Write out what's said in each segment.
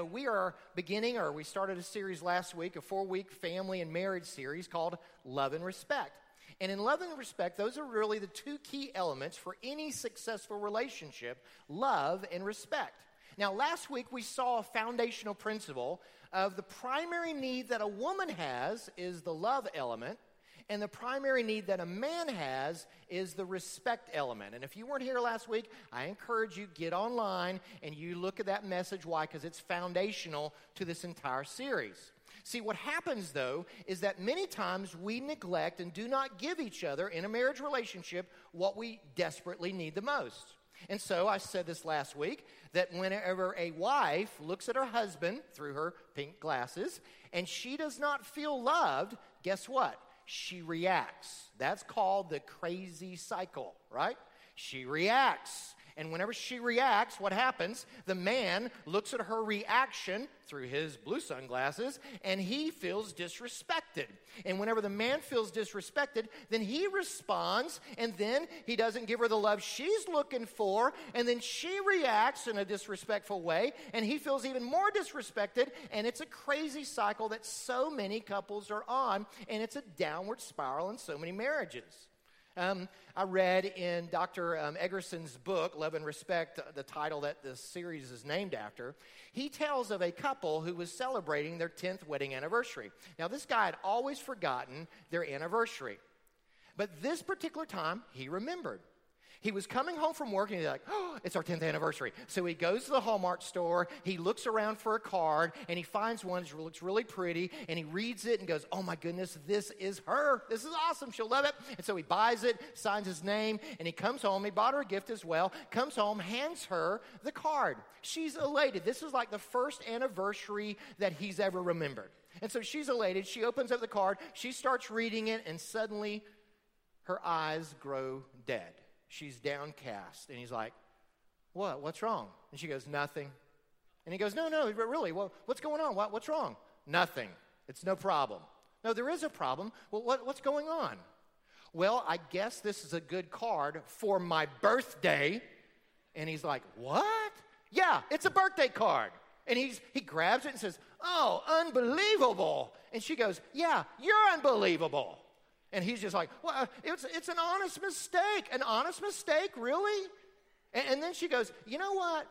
Know, we are beginning, or we started a series last week, a four week family and marriage series called Love and Respect. And in love and respect, those are really the two key elements for any successful relationship love and respect. Now, last week we saw a foundational principle of the primary need that a woman has is the love element, and the primary need that a man has is the respect element. And if you weren't here last week, I encourage you get online and you look at that message. Why? Because it's foundational to this entire series. See, what happens though is that many times we neglect and do not give each other in a marriage relationship what we desperately need the most. And so I said this last week that whenever a wife looks at her husband through her pink glasses and she does not feel loved, guess what? She reacts. That's called the crazy cycle, right? She reacts. And whenever she reacts, what happens? The man looks at her reaction through his blue sunglasses and he feels disrespected. And whenever the man feels disrespected, then he responds and then he doesn't give her the love she's looking for. And then she reacts in a disrespectful way and he feels even more disrespected. And it's a crazy cycle that so many couples are on. And it's a downward spiral in so many marriages. Um, I read in Dr. Um, Eggerson's book, Love and Respect, uh, the title that this series is named after. He tells of a couple who was celebrating their 10th wedding anniversary. Now, this guy had always forgotten their anniversary. But this particular time, he remembered. He was coming home from work and he's like, oh, it's our 10th anniversary. So he goes to the Hallmark store, he looks around for a card, and he finds one that looks really pretty, and he reads it and goes, oh my goodness, this is her. This is awesome. She'll love it. And so he buys it, signs his name, and he comes home. He bought her a gift as well, comes home, hands her the card. She's elated. This is like the first anniversary that he's ever remembered. And so she's elated. She opens up the card, she starts reading it, and suddenly her eyes grow dead she's downcast. And he's like, What? What's wrong? And she goes, Nothing. And he goes, No, no, really, well, what's going on? What, what's wrong? Nothing. It's no problem. No, there is a problem. Well, what, what's going on? Well, I guess this is a good card for my birthday. And he's like, What? Yeah, it's a birthday card. And he's, he grabs it and says, Oh, unbelievable. And she goes, Yeah, you're unbelievable. And he's just like, well, it's, it's an honest mistake. An honest mistake, really? And, and then she goes, you know what?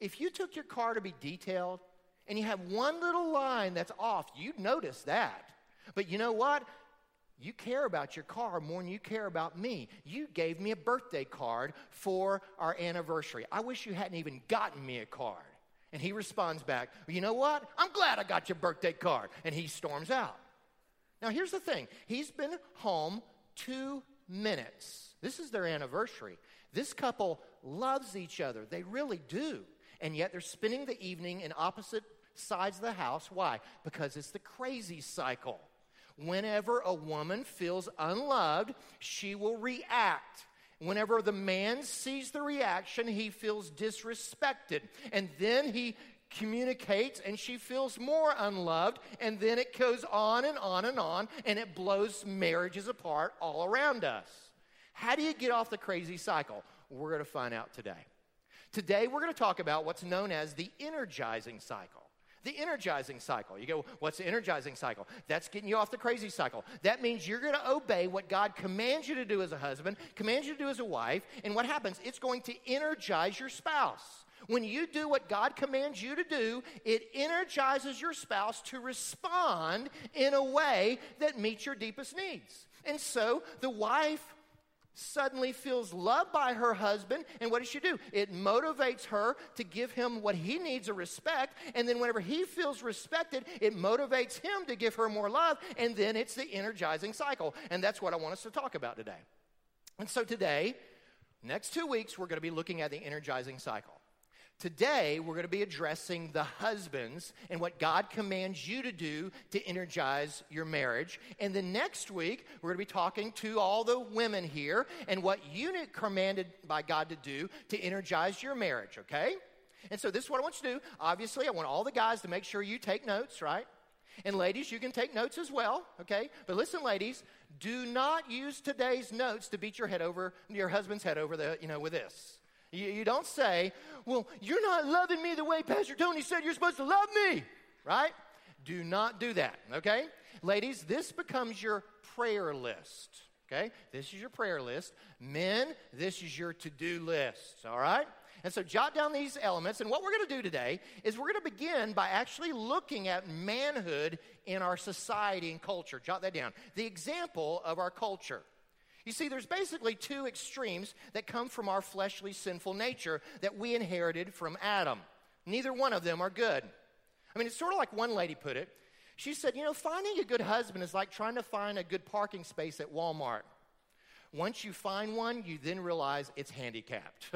If you took your car to be detailed and you have one little line that's off, you'd notice that. But you know what? You care about your car more than you care about me. You gave me a birthday card for our anniversary. I wish you hadn't even gotten me a card. And he responds back, You know what? I'm glad I got your birthday card. And he storms out. Now, here's the thing he's been home two minutes. This is their anniversary. This couple loves each other, they really do. And yet they're spending the evening in opposite sides of the house. Why? Because it's the crazy cycle. Whenever a woman feels unloved, she will react. Whenever the man sees the reaction, he feels disrespected. And then he communicates and she feels more unloved, and then it goes on and on and on, and it blows marriages apart all around us. How do you get off the crazy cycle? We're going to find out today. Today, we're going to talk about what's known as the energizing cycle. The energizing cycle. You go, what's the energizing cycle? That's getting you off the crazy cycle. That means you're going to obey what God commands you to do as a husband, commands you to do as a wife, and what happens? It's going to energize your spouse. When you do what God commands you to do, it energizes your spouse to respond in a way that meets your deepest needs. And so the wife suddenly feels loved by her husband. And what does she do? It motivates her to give him what he needs a respect. And then whenever he feels respected, it motivates him to give her more love. And then it's the energizing cycle. And that's what I want us to talk about today. And so today, next two weeks, we're going to be looking at the energizing cycle. Today, we're going to be addressing the husbands and what God commands you to do to energize your marriage. And then next week, we're going to be talking to all the women here and what you commanded by God to do to energize your marriage, okay? And so, this is what I want you to do. Obviously, I want all the guys to make sure you take notes, right? And ladies, you can take notes as well, okay? But listen, ladies, do not use today's notes to beat your head over, your husband's head over the, you know, with this. You, you don't say, well, you're not loving me the way Pastor Tony said you're supposed to love me, right? Do not do that, okay? Ladies, this becomes your prayer list, okay? This is your prayer list. Men, this is your to do list, all right? And so jot down these elements. And what we're going to do today is we're going to begin by actually looking at manhood in our society and culture. Jot that down. The example of our culture. You see, there's basically two extremes that come from our fleshly sinful nature that we inherited from Adam. Neither one of them are good. I mean, it's sort of like one lady put it. She said, You know, finding a good husband is like trying to find a good parking space at Walmart. Once you find one, you then realize it's handicapped.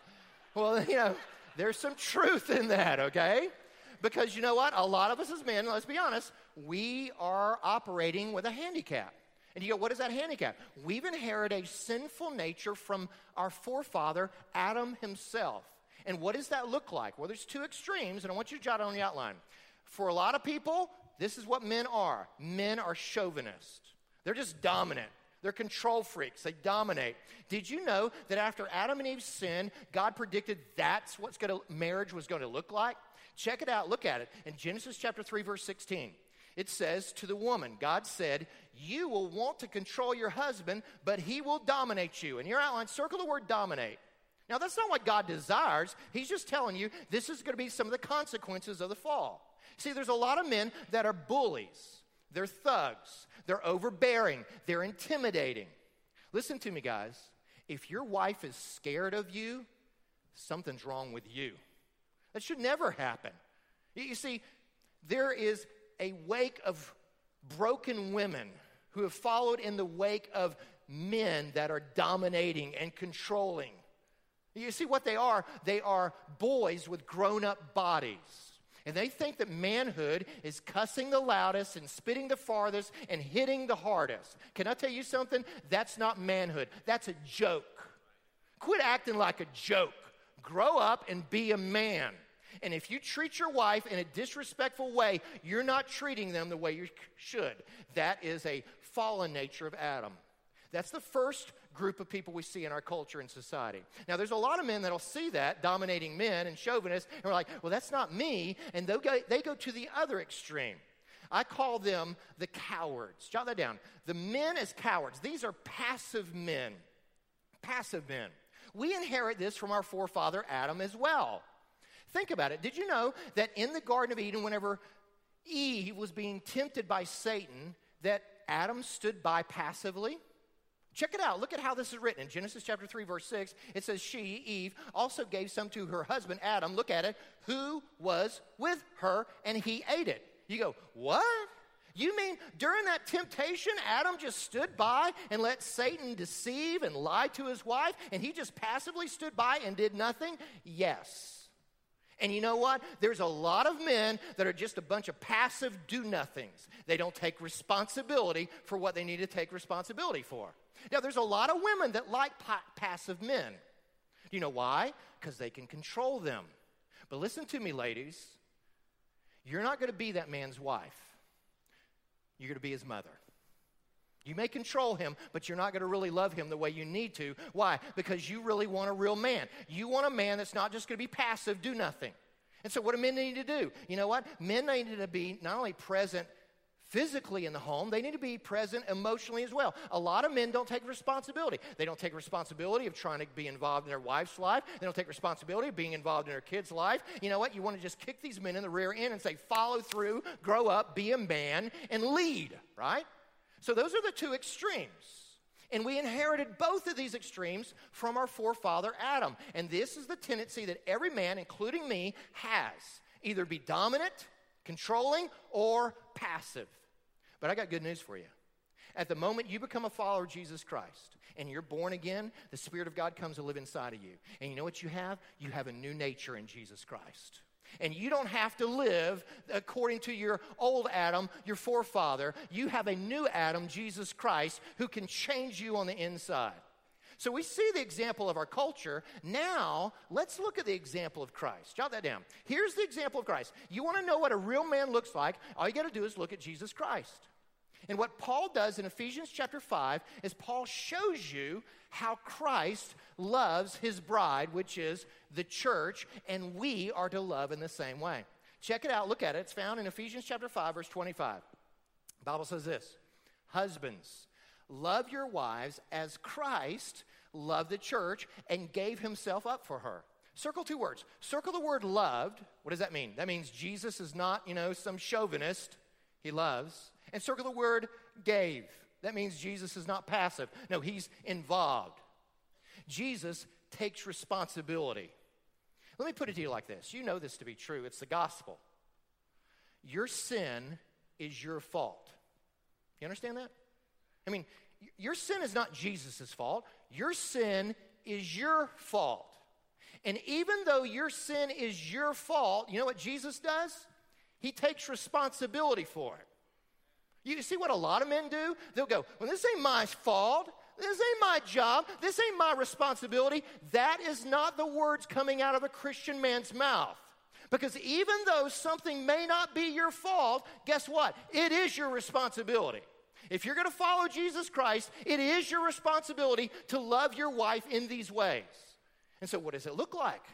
well, you know, there's some truth in that, okay? Because you know what? A lot of us as men, let's be honest, we are operating with a handicap. And you go, what is that handicap? We've inherited a sinful nature from our forefather, Adam himself. And what does that look like? Well, there's two extremes, and I want you to jot on the outline. For a lot of people, this is what men are men are chauvinists, they're just dominant. They're control freaks. They dominate. Did you know that after Adam and Eve sinned, God predicted that's what marriage was going to look like? Check it out. Look at it. In Genesis chapter 3, verse 16, it says to the woman, God said, you will want to control your husband, but he will dominate you. In your outline, circle the word dominate. Now, that's not what God desires. He's just telling you this is going to be some of the consequences of the fall. See, there's a lot of men that are bullies, they're thugs, they're overbearing, they're intimidating. Listen to me, guys. If your wife is scared of you, something's wrong with you. That should never happen. You see, there is a wake of broken women who have followed in the wake of men that are dominating and controlling. You see what they are? They are boys with grown up bodies. And they think that manhood is cussing the loudest and spitting the farthest and hitting the hardest. Can I tell you something? That's not manhood. That's a joke. Quit acting like a joke. Grow up and be a man. And if you treat your wife in a disrespectful way, you're not treating them the way you should. That is a fallen nature of Adam. That's the first group of people we see in our culture and society. Now, there's a lot of men that'll see that, dominating men and chauvinists, and we're like, well, that's not me. And they go, they go to the other extreme. I call them the cowards. Jot that down. The men as cowards. These are passive men. Passive men. We inherit this from our forefather Adam as well. Think about it. Did you know that in the Garden of Eden, whenever Eve was being tempted by Satan, that Adam stood by passively? Check it out. Look at how this is written in Genesis chapter 3, verse 6. It says, She, Eve, also gave some to her husband, Adam. Look at it, who was with her, and he ate it. You go, What? You mean during that temptation, Adam just stood by and let Satan deceive and lie to his wife, and he just passively stood by and did nothing? Yes. And you know what? There's a lot of men that are just a bunch of passive do nothings. They don't take responsibility for what they need to take responsibility for. Now, there's a lot of women that like pa- passive men. Do you know why? Because they can control them. But listen to me, ladies. You're not going to be that man's wife, you're going to be his mother. You may control him, but you're not going to really love him the way you need to. Why? Because you really want a real man. You want a man that's not just going to be passive, do nothing. And so, what do men need to do? You know what? Men need to be not only present physically in the home, they need to be present emotionally as well. A lot of men don't take responsibility. They don't take responsibility of trying to be involved in their wife's life. They don't take responsibility of being involved in their kid's life. You know what? You want to just kick these men in the rear end and say, follow through, grow up, be a man, and lead, right? So those are the two extremes. And we inherited both of these extremes from our forefather Adam. And this is the tendency that every man, including me, has either be dominant, controlling, or passive. But I got good news for you. At the moment you become a follower of Jesus Christ and you're born again, the Spirit of God comes to live inside of you. And you know what you have? You have a new nature in Jesus Christ. And you don't have to live according to your old Adam, your forefather. You have a new Adam, Jesus Christ, who can change you on the inside. So we see the example of our culture. Now, let's look at the example of Christ. Jot that down. Here's the example of Christ. You want to know what a real man looks like? All you got to do is look at Jesus Christ. And what Paul does in Ephesians chapter 5 is Paul shows you how Christ loves his bride, which is the church, and we are to love in the same way. Check it out, look at it. It's found in Ephesians chapter 5 verse 25. The Bible says this: Husbands, love your wives as Christ loved the church and gave himself up for her. Circle two words. Circle the word loved. What does that mean? That means Jesus is not, you know, some chauvinist. He loves. And circle the word gave. That means Jesus is not passive. No, he's involved. Jesus takes responsibility. Let me put it to you like this you know this to be true. It's the gospel. Your sin is your fault. You understand that? I mean, your sin is not Jesus' fault. Your sin is your fault. And even though your sin is your fault, you know what Jesus does? He takes responsibility for it. You see what a lot of men do? They'll go, Well, this ain't my fault. This ain't my job. This ain't my responsibility. That is not the words coming out of a Christian man's mouth. Because even though something may not be your fault, guess what? It is your responsibility. If you're going to follow Jesus Christ, it is your responsibility to love your wife in these ways. And so, what does it look like?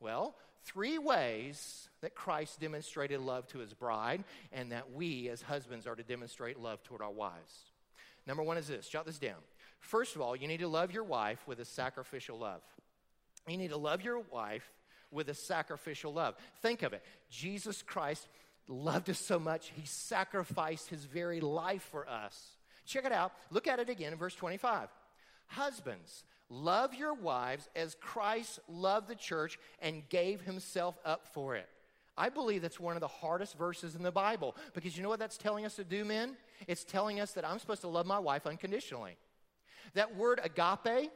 Well, three ways that Christ demonstrated love to his bride, and that we as husbands are to demonstrate love toward our wives. Number one is this jot this down. First of all, you need to love your wife with a sacrificial love. You need to love your wife with a sacrificial love. Think of it. Jesus Christ loved us so much, he sacrificed his very life for us. Check it out. Look at it again in verse 25. Husbands, love your wives as Christ loved the church and gave himself up for it. I believe that's one of the hardest verses in the Bible because you know what that's telling us to do, men? It's telling us that I'm supposed to love my wife unconditionally. That word agape,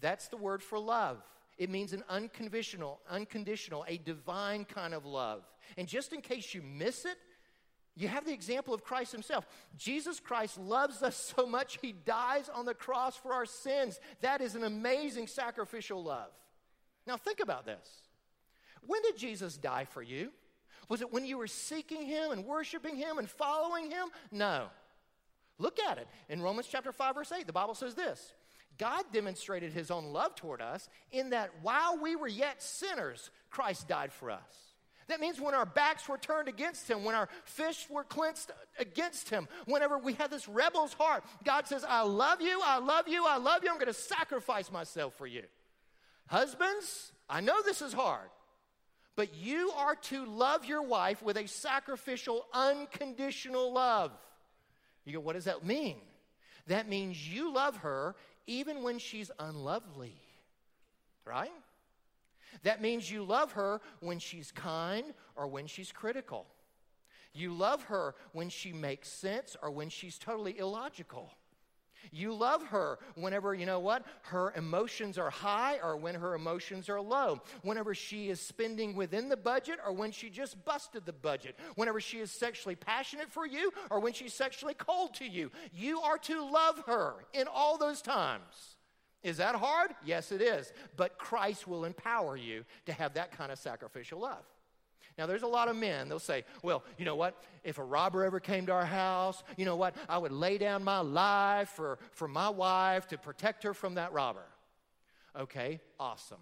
that's the word for love. It means an unconditional, unconditional, a divine kind of love. And just in case you miss it, you have the example of Christ himself. Jesus Christ loves us so much, he dies on the cross for our sins. That is an amazing sacrificial love. Now, think about this. When did Jesus die for you? Was it when you were seeking him and worshiping him and following him? No. Look at it. In Romans chapter 5 verse 8, the Bible says this. God demonstrated his own love toward us in that while we were yet sinners, Christ died for us. That means when our backs were turned against him, when our fists were clenched against him, whenever we had this rebel's heart, God says, I love you, I love you, I love you, I'm to sacrifice myself for you. Husbands, I know this is hard, but you are to love your wife with a sacrificial, unconditional love. You go, what does that mean? That means you love her even when she's unlovely, right? That means you love her when she's kind or when she's critical. You love her when she makes sense or when she's totally illogical. You love her whenever, you know what, her emotions are high or when her emotions are low. Whenever she is spending within the budget or when she just busted the budget. Whenever she is sexually passionate for you or when she's sexually cold to you. You are to love her in all those times. Is that hard? Yes, it is. But Christ will empower you to have that kind of sacrificial love. Now, there's a lot of men, they'll say, well, you know what? If a robber ever came to our house, you know what? I would lay down my life for, for my wife to protect her from that robber. Okay, awesome.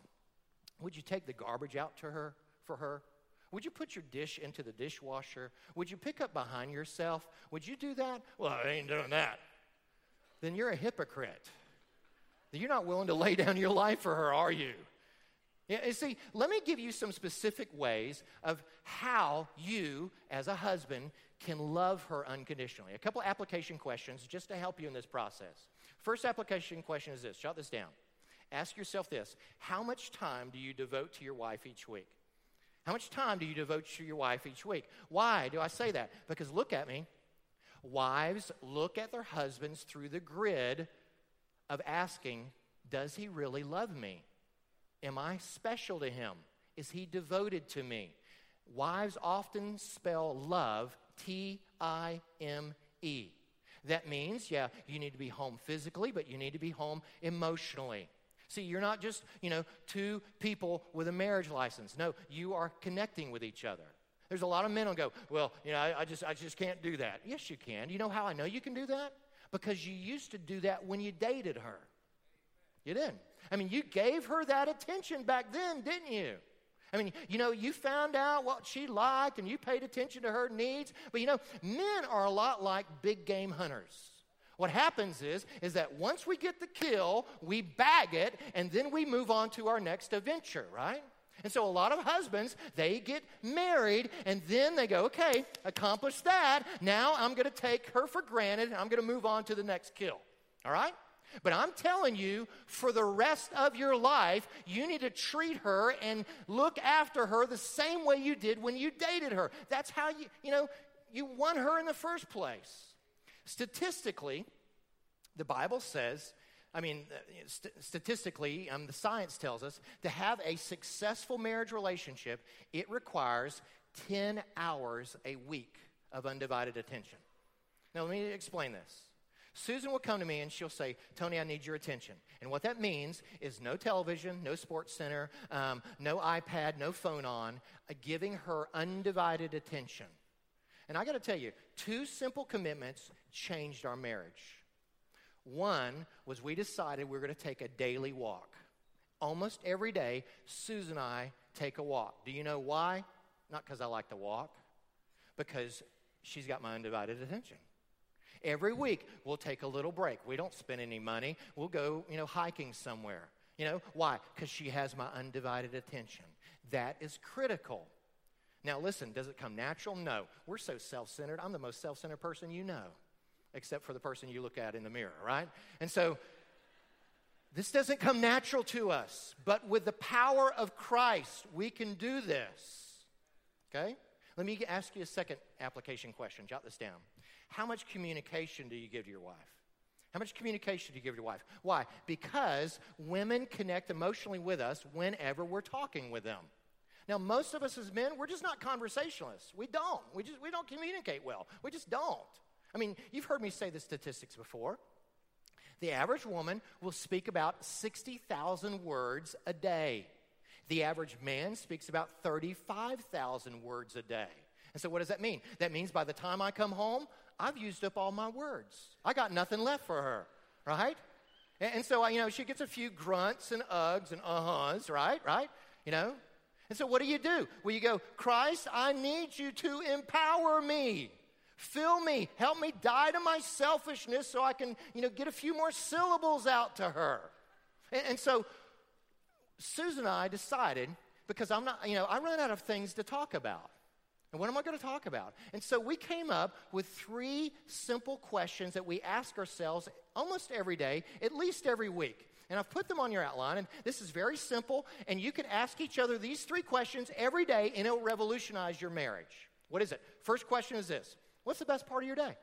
Would you take the garbage out to her for her? Would you put your dish into the dishwasher? Would you pick up behind yourself? Would you do that? Well, I ain't doing that. Then you're a hypocrite. You're not willing to lay down your life for her, are you? Yeah, see, let me give you some specific ways of how you, as a husband, can love her unconditionally. A couple application questions just to help you in this process. First application question is this jot this down. Ask yourself this How much time do you devote to your wife each week? How much time do you devote to your wife each week? Why do I say that? Because look at me. Wives look at their husbands through the grid of asking, Does he really love me? Am I special to him? Is he devoted to me? Wives often spell love T I M E. That means, yeah, you need to be home physically, but you need to be home emotionally. See, you're not just, you know, two people with a marriage license. No, you are connecting with each other. There's a lot of men who go, well, you know, I, I, just, I just can't do that. Yes, you can. Do You know how I know you can do that? Because you used to do that when you dated her. You didn't. I mean, you gave her that attention back then, didn't you? I mean, you know, you found out what she liked and you paid attention to her needs. But you know, men are a lot like big game hunters. What happens is, is that once we get the kill, we bag it, and then we move on to our next adventure, right? And so a lot of husbands, they get married and then they go, okay, accomplish that. Now I'm going to take her for granted and I'm going to move on to the next kill. All right? But I'm telling you, for the rest of your life, you need to treat her and look after her the same way you did when you dated her. That's how you, you know, you won her in the first place. Statistically, the Bible says, I mean, uh, st- statistically, um, the science tells us to have a successful marriage relationship, it requires 10 hours a week of undivided attention. Now, let me explain this. Susan will come to me and she'll say, Tony, I need your attention. And what that means is no television, no sports center, um, no iPad, no phone on, uh, giving her undivided attention. And I got to tell you, two simple commitments changed our marriage. One was we decided we were going to take a daily walk. Almost every day, Susan and I take a walk. Do you know why? Not because I like to walk, because she's got my undivided attention. Every week, we'll take a little break. We don't spend any money. We'll go, you know, hiking somewhere. You know, why? Because she has my undivided attention. That is critical. Now, listen, does it come natural? No. We're so self centered. I'm the most self centered person you know, except for the person you look at in the mirror, right? And so, this doesn't come natural to us, but with the power of Christ, we can do this. Okay? Let me ask you a second application question. Jot this down. How much communication do you give to your wife? How much communication do you give to your wife? Why? Because women connect emotionally with us whenever we're talking with them. Now, most of us as men, we're just not conversationalists. We don't. We just we don't communicate well. We just don't. I mean, you've heard me say the statistics before. The average woman will speak about 60,000 words a day. The average man speaks about 35,000 words a day. And so, what does that mean? That means by the time I come home, I've used up all my words. I got nothing left for her, right? And, and so, you know, she gets a few grunts and ughs and uh-huhs, right? Right? You know? And so, what do you do? Well, you go, Christ, I need you to empower me. Fill me. Help me die to my selfishness so I can, you know, get a few more syllables out to her. And, and so, Susan and I decided, because I'm not, you know, I run out of things to talk about. And what am I going to talk about? And so we came up with three simple questions that we ask ourselves almost every day, at least every week. And I've put them on your outline, and this is very simple. And you can ask each other these three questions every day, and it'll revolutionize your marriage. What is it? First question is this What's the best part of your day?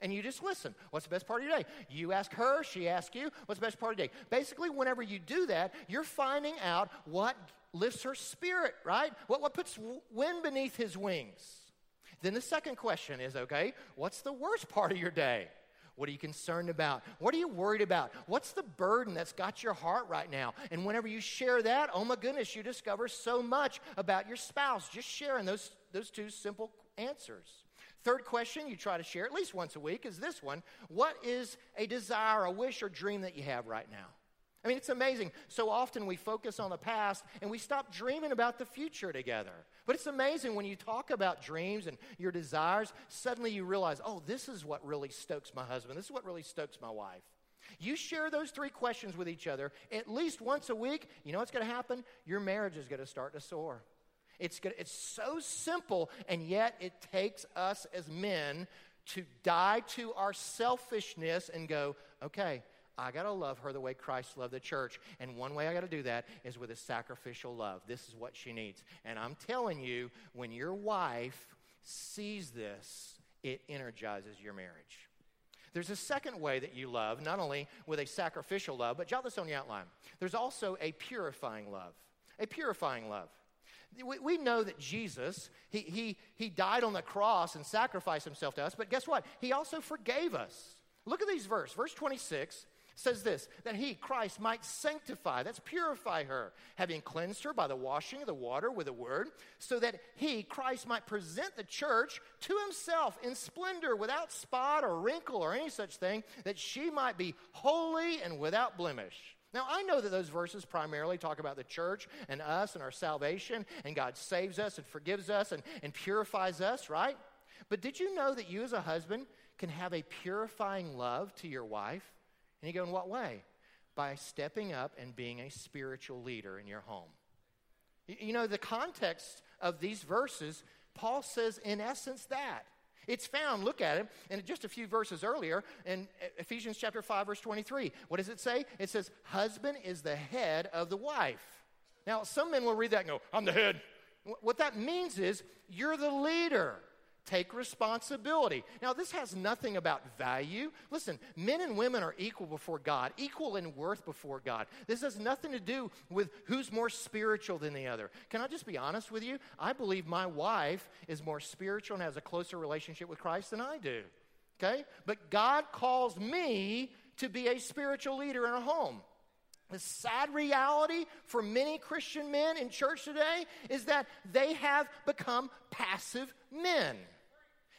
And you just listen. What's the best part of your day? You ask her, she asks you, what's the best part of your day? Basically, whenever you do that, you're finding out what lifts her spirit, right? What, what puts wind beneath his wings? Then the second question is okay, what's the worst part of your day? What are you concerned about? What are you worried about? What's the burden that's got your heart right now? And whenever you share that, oh my goodness, you discover so much about your spouse just sharing those, those two simple answers. Third question you try to share at least once a week is this one What is a desire, a wish, or dream that you have right now? I mean, it's amazing. So often we focus on the past and we stop dreaming about the future together. But it's amazing when you talk about dreams and your desires, suddenly you realize, oh, this is what really stokes my husband. This is what really stokes my wife. You share those three questions with each other at least once a week. You know what's going to happen? Your marriage is going to start to soar. It's, gonna, it's so simple, and yet it takes us as men to die to our selfishness and go, okay, I got to love her the way Christ loved the church. And one way I got to do that is with a sacrificial love. This is what she needs. And I'm telling you, when your wife sees this, it energizes your marriage. There's a second way that you love, not only with a sacrificial love, but jot this on your outline. There's also a purifying love. A purifying love. We, we know that Jesus, he, he, he died on the cross and sacrificed himself to us, but guess what? He also forgave us. Look at these verse. Verse 26 says this that he, Christ, might sanctify, that's purify her, having cleansed her by the washing of the water with the word, so that he, Christ, might present the church to himself in splendor, without spot or wrinkle or any such thing, that she might be holy and without blemish. Now, I know that those verses primarily talk about the church and us and our salvation, and God saves us and forgives us and, and purifies us, right? But did you know that you, as a husband, can have a purifying love to your wife? And you go, in what way? By stepping up and being a spiritual leader in your home. You know, the context of these verses, Paul says, in essence, that. It's found, look at it, in just a few verses earlier in Ephesians chapter 5, verse 23. What does it say? It says, Husband is the head of the wife. Now, some men will read that and go, I'm the head. What that means is you're the leader. Take responsibility. Now, this has nothing about value. Listen, men and women are equal before God, equal in worth before God. This has nothing to do with who's more spiritual than the other. Can I just be honest with you? I believe my wife is more spiritual and has a closer relationship with Christ than I do. Okay? But God calls me to be a spiritual leader in a home. The sad reality for many Christian men in church today is that they have become passive men.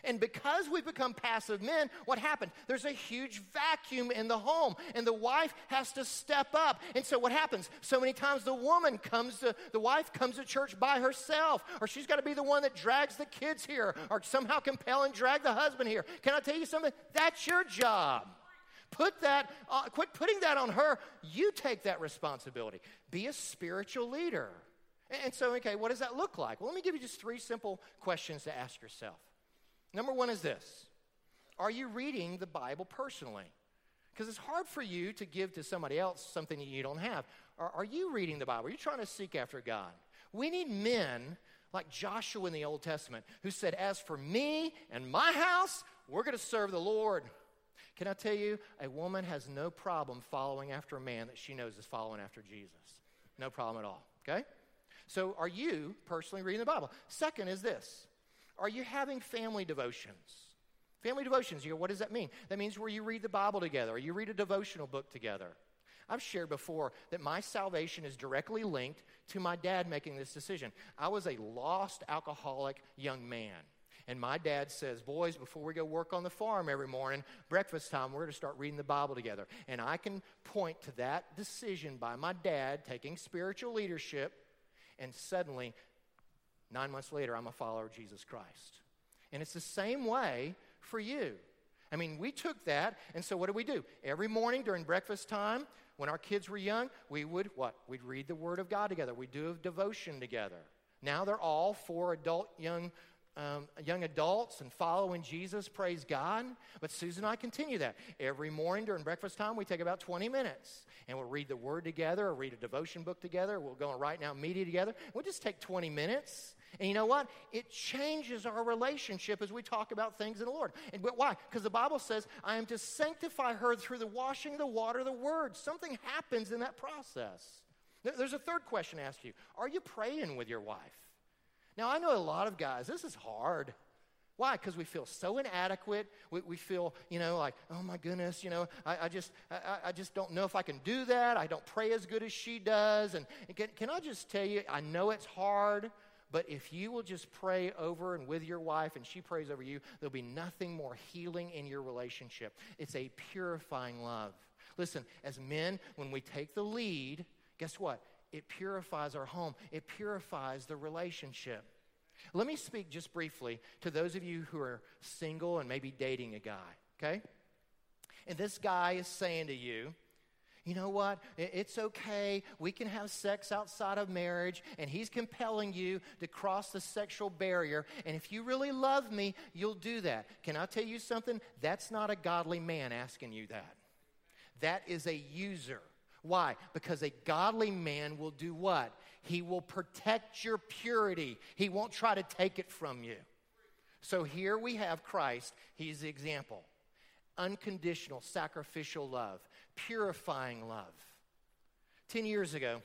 And because we become passive men, what happened? There's a huge vacuum in the home, and the wife has to step up. And so what happens? So many times the woman comes to, the wife comes to church by herself, or she's got to be the one that drags the kids here, or somehow compel and drag the husband here. Can I tell you something? That's your job. Put that, uh, quit putting that on her. You take that responsibility. Be a spiritual leader. And so, okay, what does that look like? Well, let me give you just three simple questions to ask yourself. Number one is this Are you reading the Bible personally? Because it's hard for you to give to somebody else something that you don't have. Are, are you reading the Bible? Are you trying to seek after God? We need men like Joshua in the Old Testament who said, As for me and my house, we're going to serve the Lord. Can I tell you, a woman has no problem following after a man that she knows is following after Jesus. No problem at all, okay? So, are you personally reading the Bible? Second is this are you having family devotions? Family devotions, you know, what does that mean? That means where you read the Bible together, or you read a devotional book together. I've shared before that my salvation is directly linked to my dad making this decision. I was a lost alcoholic young man. And my dad says, Boys, before we go work on the farm every morning, breakfast time, we're going to start reading the Bible together. And I can point to that decision by my dad taking spiritual leadership, and suddenly Nine months later, I'm a follower of Jesus Christ. And it's the same way for you. I mean, we took that, and so what do we do? Every morning during breakfast time, when our kids were young, we would what? We'd read the Word of God together. We'd do a devotion together. Now they're all four adult young um, young adults and following Jesus, praise God. But Susan and I continue that. Every morning during breakfast time, we take about 20 minutes and we'll read the Word together or read a devotion book together. We'll go and RightNow Media together. We'll just take 20 minutes and you know what? It changes our relationship as we talk about things in the Lord. And, why? Because the Bible says, I am to sanctify her through the washing of the water of the word. Something happens in that process. There's a third question to ask you Are you praying with your wife? Now, I know a lot of guys, this is hard. Why? Because we feel so inadequate. We, we, feel, you know, like, oh my goodness, you know, I, I just, I, I, just don't know if I can do that. I don't pray as good as she does. And, and can, can I just tell you, I know it's hard. But if you will just pray over and with your wife and she prays over you, there'll be nothing more healing in your relationship. It's a purifying love. Listen, as men, when we take the lead, guess what? It purifies our home, it purifies the relationship. Let me speak just briefly to those of you who are single and maybe dating a guy, okay? And this guy is saying to you, you know what? It's okay. We can have sex outside of marriage. And he's compelling you to cross the sexual barrier. And if you really love me, you'll do that. Can I tell you something? That's not a godly man asking you that. That is a user. Why? Because a godly man will do what? He will protect your purity, he won't try to take it from you. So here we have Christ. He's the example. Unconditional, sacrificial love, purifying love. Ten years ago,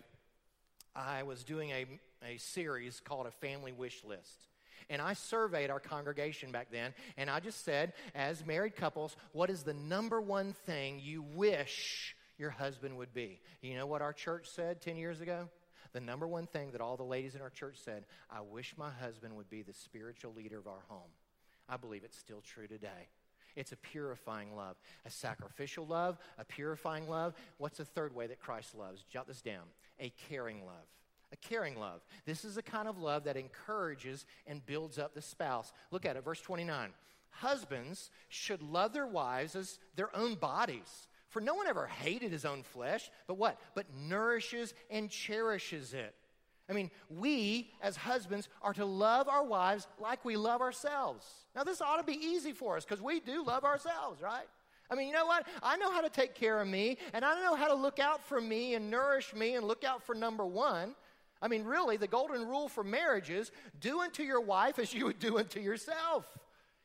I was doing a, a series called A Family Wish List. And I surveyed our congregation back then, and I just said, as married couples, what is the number one thing you wish your husband would be? You know what our church said 10 years ago? The number one thing that all the ladies in our church said, I wish my husband would be the spiritual leader of our home. I believe it's still true today. It's a purifying love, a sacrificial love, a purifying love. What's the third way that Christ loves? Jot this down a caring love a caring love. This is the kind of love that encourages and builds up the spouse. Look at it, verse 29. Husbands should love their wives as their own bodies. For no one ever hated his own flesh, but what? But nourishes and cherishes it. I mean, we as husbands are to love our wives like we love ourselves. Now, this ought to be easy for us because we do love ourselves, right? I mean, you know what? I know how to take care of me, and I know how to look out for me and nourish me and look out for number one. I mean, really, the golden rule for marriage is do unto your wife as you would do unto yourself.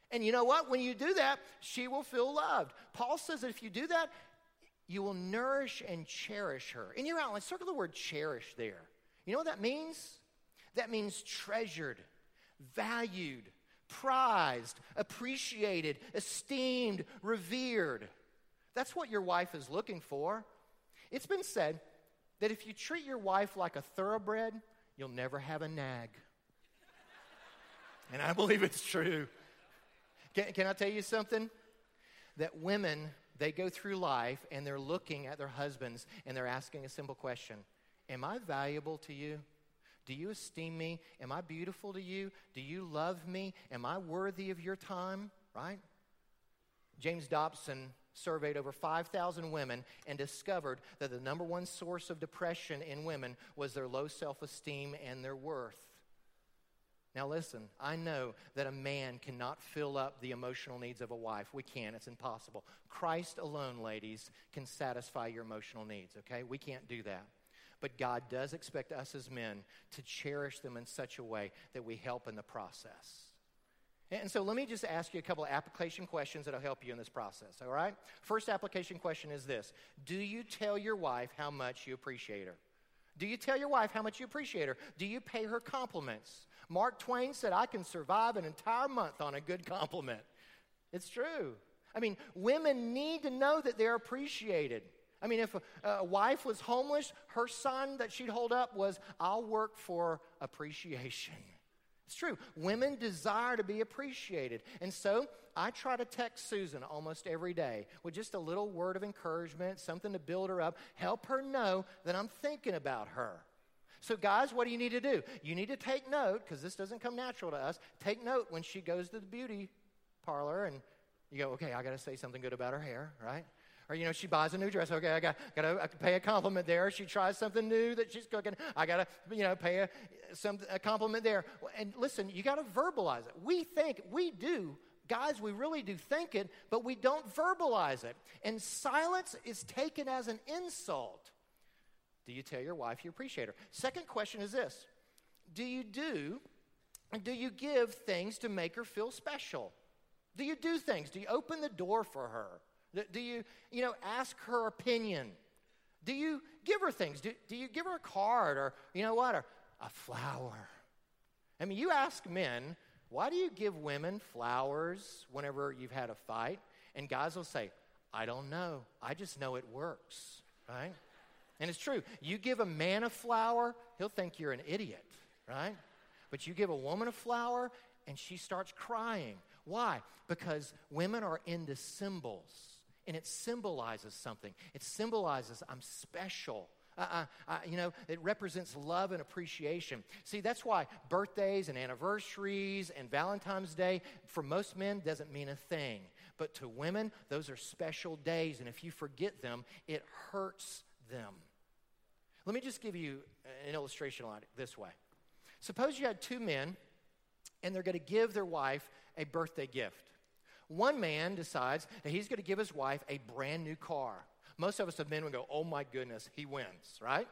And you know what? When you do that, she will feel loved. Paul says that if you do that, you will nourish and cherish her. In your outline, circle the word cherish there. You know what that means? That means treasured, valued, prized, appreciated, esteemed, revered. That's what your wife is looking for. It's been said that if you treat your wife like a thoroughbred, you'll never have a nag. and I believe it's true. Can, can I tell you something? That women, they go through life and they're looking at their husbands and they're asking a simple question Am I valuable to you? Do you esteem me? Am I beautiful to you? Do you love me? Am I worthy of your time? Right? James Dobson surveyed over 5,000 women and discovered that the number one source of depression in women was their low self esteem and their worth. Now, listen, I know that a man cannot fill up the emotional needs of a wife. We can't, it's impossible. Christ alone, ladies, can satisfy your emotional needs, okay? We can't do that. But God does expect us as men to cherish them in such a way that we help in the process. And so let me just ask you a couple of application questions that'll help you in this process, all right? First application question is this Do you tell your wife how much you appreciate her? Do you tell your wife how much you appreciate her? Do you pay her compliments? Mark Twain said, I can survive an entire month on a good compliment. It's true. I mean, women need to know that they're appreciated. I mean, if a, a, wife was homeless, her son that she'd hold up was, I'll work for appreciation. It's true. Women desire to be appreciated. And so I try to text Susan almost every day with just a little word of encouragement, something to build her up, help her know that I'm thinking about her. So, guys, what do you need to do? You need to take note, because this doesn't come natural to us. Take note when she goes to the beauty parlor and you go, okay, I got to say something good about her hair, right? Or, you know, she buys a new dress. Okay, I got, got to pay a compliment there. She tries something new that she's cooking. I got to, you know, pay a, some, a compliment there. And listen, you got to verbalize it. We think, we do guys, we really do think it, but we don't verbalize it. And silence is taken as an insult. Do you tell your wife you appreciate her? Second question is this Do you do, do you give things to make her feel special? Do you do things? Do you open the door for her? Do you, you know, ask her opinion? Do you give her things? Do, do you give her a card or, you know what, or a flower? I mean, you ask men, why do you give women flowers whenever you've had a fight? And guys will say, I don't know. I just know it works, right? And it's true. You give a man a flower, he'll think you're an idiot, right? But you give a woman a flower, and she starts crying. Why? Because women are into symbols and it symbolizes something. It symbolizes I'm special. Uh, uh, you know, it represents love and appreciation. See, that's why birthdays and anniversaries and Valentine's Day for most men doesn't mean a thing. But to women, those are special days, and if you forget them, it hurts them. Let me just give you an illustration like this way. Suppose you had two men, and they're going to give their wife a birthday gift. One man decides that he's going to give his wife a brand new car. Most of us have men would go, oh my goodness, he wins, right?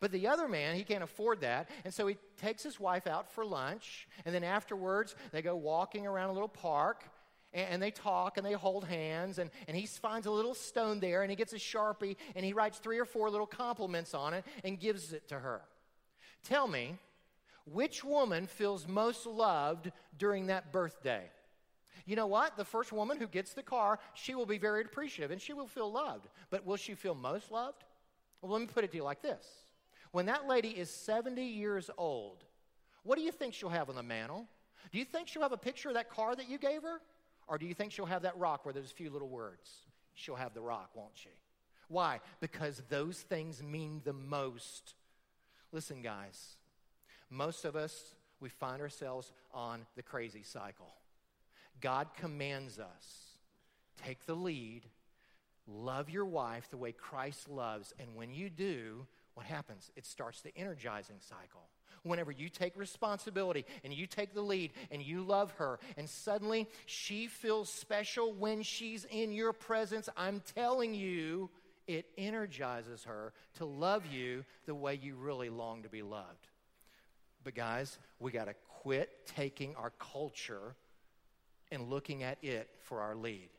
But the other man, he can't afford that. And so he takes his wife out for lunch. And then afterwards, they go walking around a little park. And, they talk and they hold hands. And, and he finds a little stone there. And he gets a sharpie. And he writes three or four little compliments on it and gives it to her. Tell me, which woman feels most loved during that birthday? You know what? The first woman who gets the car, she will be very appreciative and she will feel loved. But will she feel most loved? Well, let me put it to you like this when that lady is 70 years old, what do you think she'll have on the mantle? Do you think she'll have a picture of that car that you gave her? Or do you think she'll have that rock where there's a few little words? She'll have the rock, won't she? Why? Because those things mean the most. Listen, guys, most of us, we find ourselves on the crazy cycle. God commands us take the lead, love your wife the way Christ loves, and when you do, what happens? It starts the energizing cycle. Whenever you take responsibility and you take the lead and you love her, and suddenly she feels special when she's in your presence, I'm telling you, it energizes her to love you the way you really long to be loved. But, guys, we got to quit taking our culture and looking at it for our lead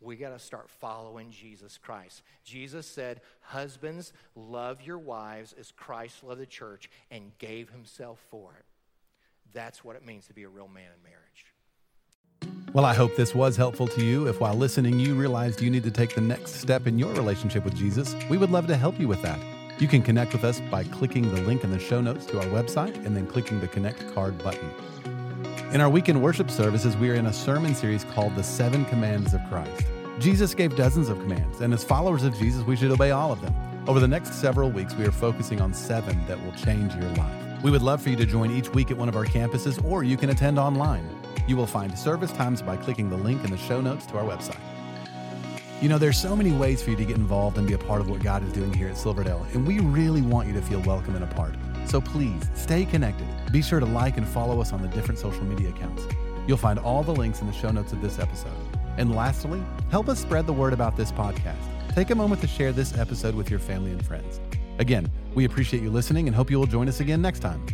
we got to start following Jesus Christ. Jesus said, Husbands, love your wives as Christ loved the church and gave himself for it. That's what it means to be a real man in marriage. Well, I hope this was helpful to you. If while listening you realized you need to take the next step in your relationship with Jesus, we would love to help you with that. You can connect with us by clicking the link in the show notes to our website and then clicking the Connect card button. In our weekend worship services, we are in a sermon series called The Seven Commands of Christ. Jesus gave dozens of commands, and as followers of Jesus, we should obey all of them. Over the next several weeks, we are focusing on seven that will change your life. We would love for you to join each week at one of our campuses, or you can attend online. You will find service times by clicking the link in the show notes to our website. You know, there's so many ways for you to get involved and be a part of what God is doing here at Silverdale, and we really want you to feel welcome and a part. So please stay connected. Be sure to like and follow us on the different social media accounts. You'll find all the links in the show notes of this episode. And lastly, help us spread the word about this podcast. Take a moment to share this episode with your family and friends. Again, we appreciate you listening and hope you will join us again next time.